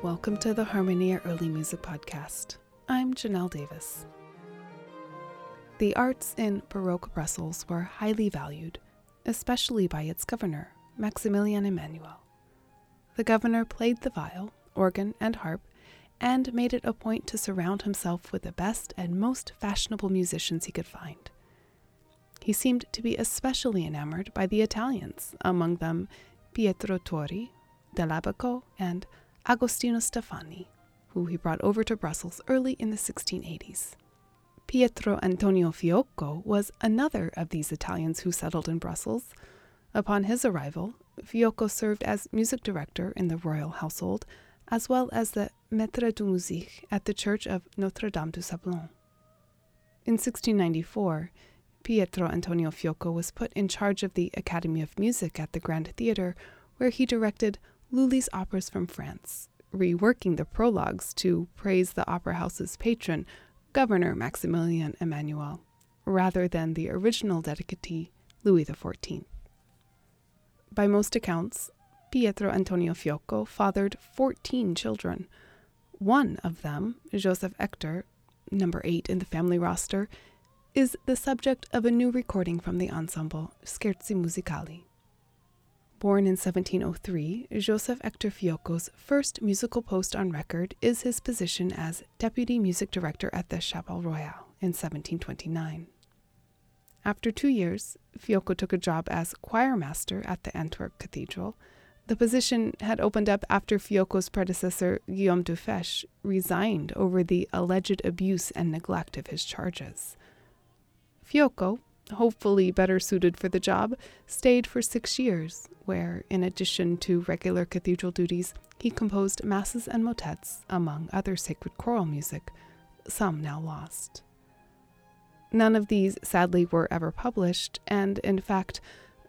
Welcome to the Harmonia Early Music Podcast. I'm Janelle Davis. The arts in Baroque Brussels were highly valued, especially by its governor, Maximilian Emmanuel. The governor played the viol, organ, and harp, and made it a point to surround himself with the best and most fashionable musicians he could find. He seemed to be especially enamored by the Italians, among them Pietro Torri, Dell'Abaco, and Agostino Steffani, who he brought over to Brussels early in the 1680s. Pietro Antonio Fiocco was another of these Italians who settled in Brussels. Upon his arrival, Fiocco served as music director in the royal household, as well as the maître de musique at the church of Notre Dame du Sablon. In 1694, Pietro Antonio Fiocco was put in charge of the Academy of Music at the Grand Theatre, where he directed Lully's operas from France, reworking the prologues to praise the opera house's patron, Governor Maximilian Emmanuel, rather than the original dedicatee, Louis XIV. By most accounts, Pietro Antonio Fiocco fathered 14 children. One of them, Joseph Hector, number 8 in the family roster, is the subject of a new recording from the ensemble Scherzi Musicali. Born in 1703, Joseph Hector Fiocco's first musical post on record is his position as deputy music director at the Chapelle Royale in 1729. After two years, Fiocco took a job as choir master at the Antwerp Cathedral. The position had opened up after Fiocco's predecessor, Guillaume Dufesch, resigned over the alleged abuse and neglect of his charges. Fiocco, hopefully better suited for the job, stayed for six years, where, in addition to regular cathedral duties, he composed masses and motets, among other sacred choral music, some now lost. None of these, sadly, were ever published, and in fact,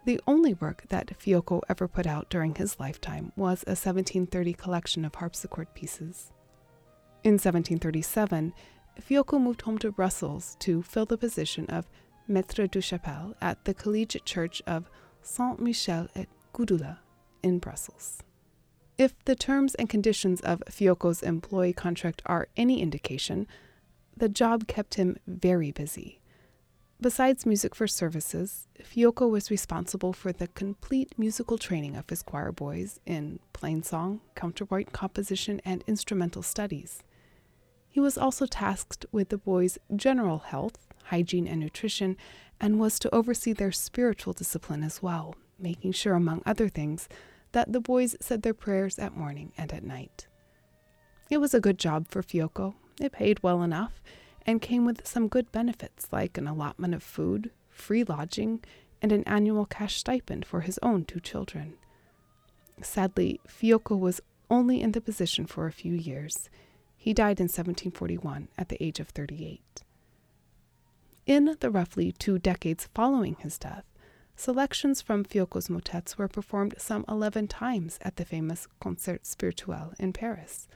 the only work that Fiocco ever put out during his lifetime was a 1730 collection of harpsichord pieces. In 1737, Fiocco moved home to Brussels to fill the position of Maître de Chapelle at the Collegiate Church of Saint Michel et Gudula in Brussels. If the terms and conditions of Fiocco's employee contract are any indication, the job kept him very busy. Besides music for services, Fiocco was responsible for the complete musical training of his choir boys in plain song, counterpoint composition, and instrumental studies. He was also tasked with the boys' general health, hygiene, and nutrition, and was to oversee their spiritual discipline as well, making sure, among other things, that the boys said their prayers at morning and at night. It was a good job for Fiocco. It paid well enough and came with some good benefits like an allotment of food, free lodging, and an annual cash stipend for his own two children. Sadly, Fiocco was only in the position for a few years. He died in 1741 at the age of 38. In the roughly two decades following his death, selections from Fiocco's motets were performed some 11 times at the famous Concert Spirituel in Paris.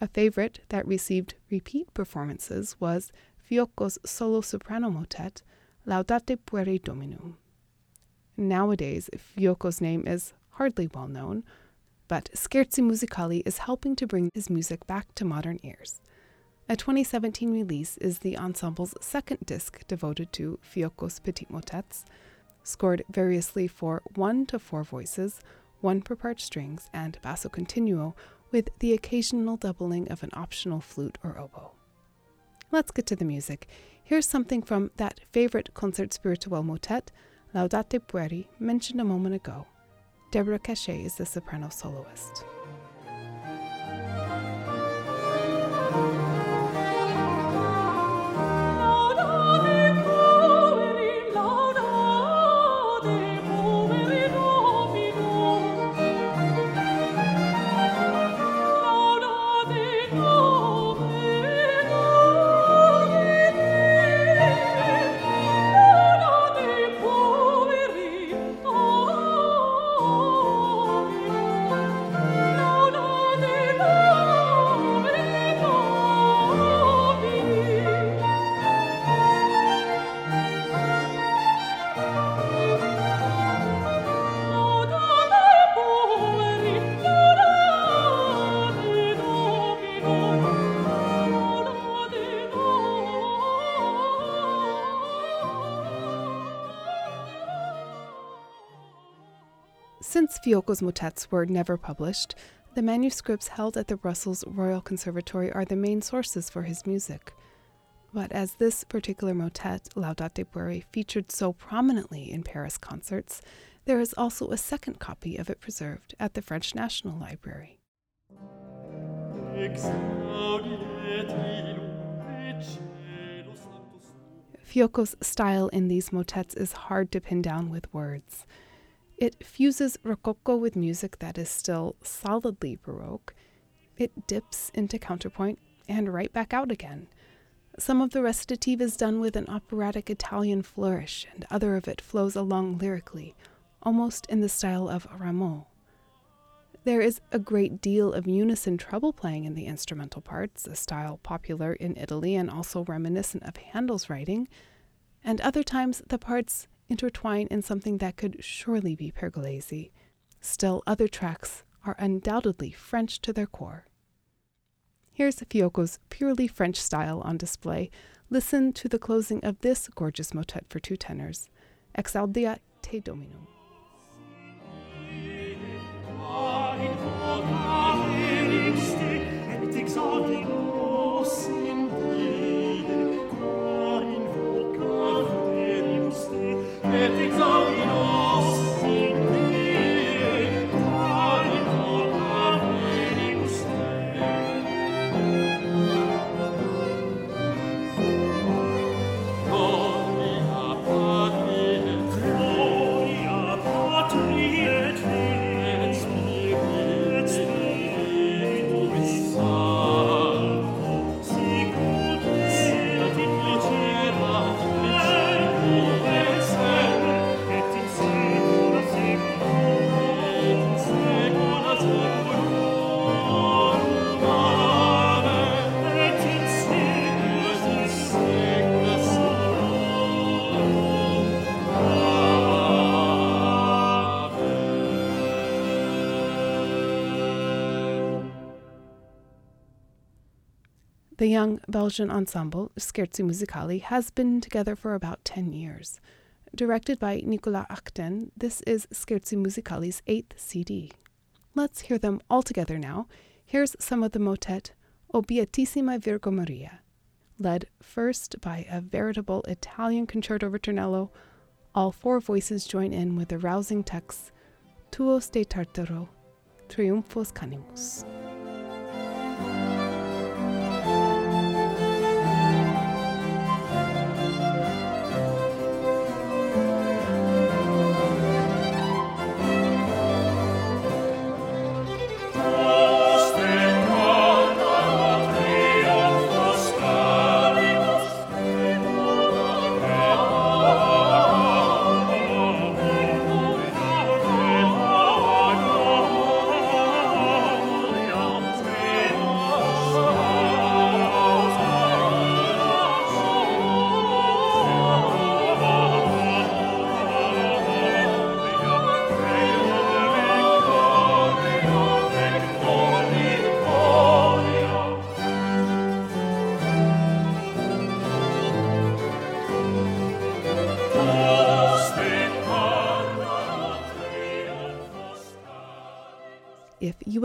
A favorite that received repeat performances was Fiocco's solo soprano motet, Laudate Pueri Dominum. Nowadays, Fiocco's name is hardly well known, but Scherzi Musicali is helping to bring his music back to modern ears. A 2017 release is the ensemble's second disc devoted to Fiocco's Petit Motets, scored variously for one to four voices, one per part strings, and basso continuo, with the occasional doubling of an optional flute or oboe. Let's get to the music. Here's something from that favorite concert spirituel motet, Laudate Pueri, mentioned a moment ago. Deborah Cachet is the soprano soloist. Fiocco's motets were never published, the manuscripts held at the Brussels Royal Conservatory are the main sources for his music. But as this particular motet, Laudate Pueri, featured so prominently in Paris concerts, there is also a second copy of it preserved at the French National Library. Fiocco's style in these motets is hard to pin down with words. It fuses Rococo with music that is still solidly Baroque. It dips into counterpoint and right back out again. Some of the recitative is done with an operatic Italian flourish, and other of it flows along lyrically, almost in the style of Rameau. There is a great deal of unison treble playing in the instrumental parts, a style popular in Italy and also reminiscent of Handel's writing, and other times the parts intertwine in something that could surely be Pergolesi. Still, other tracks are undoubtedly French to their core. Here's Fiocco's purely French style on display. Listen to the closing of this gorgeous motet for two tenors, Exaudiat te Dominum. The young Belgian ensemble, Scherzi Musicali, has been together for about 10 years. Directed by Nicolas Achten, this is Scherzi Musicali's eighth CD. Let's hear them all together now. Here's some of the motet O Beatissima Virgo Maria, led first by a veritable Italian concerto ritornello. All four voices join in with the rousing text Tuos de Tartaro, Triumphos Canimus.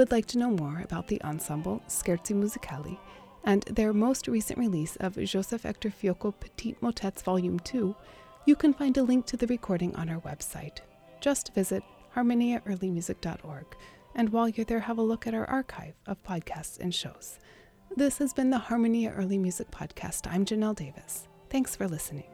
Would like to know more about the ensemble Scherzi Musicali and their most recent release of Joseph Hector Fiocco Petit Motets Volume 2, you can find a link to the recording on our website. Just visit harmoniaearlymusic.org, and while you're there, have a look at our archive of podcasts and shows. This has been the Harmonia Early Music Podcast. I'm Janelle Davis. Thanks for listening.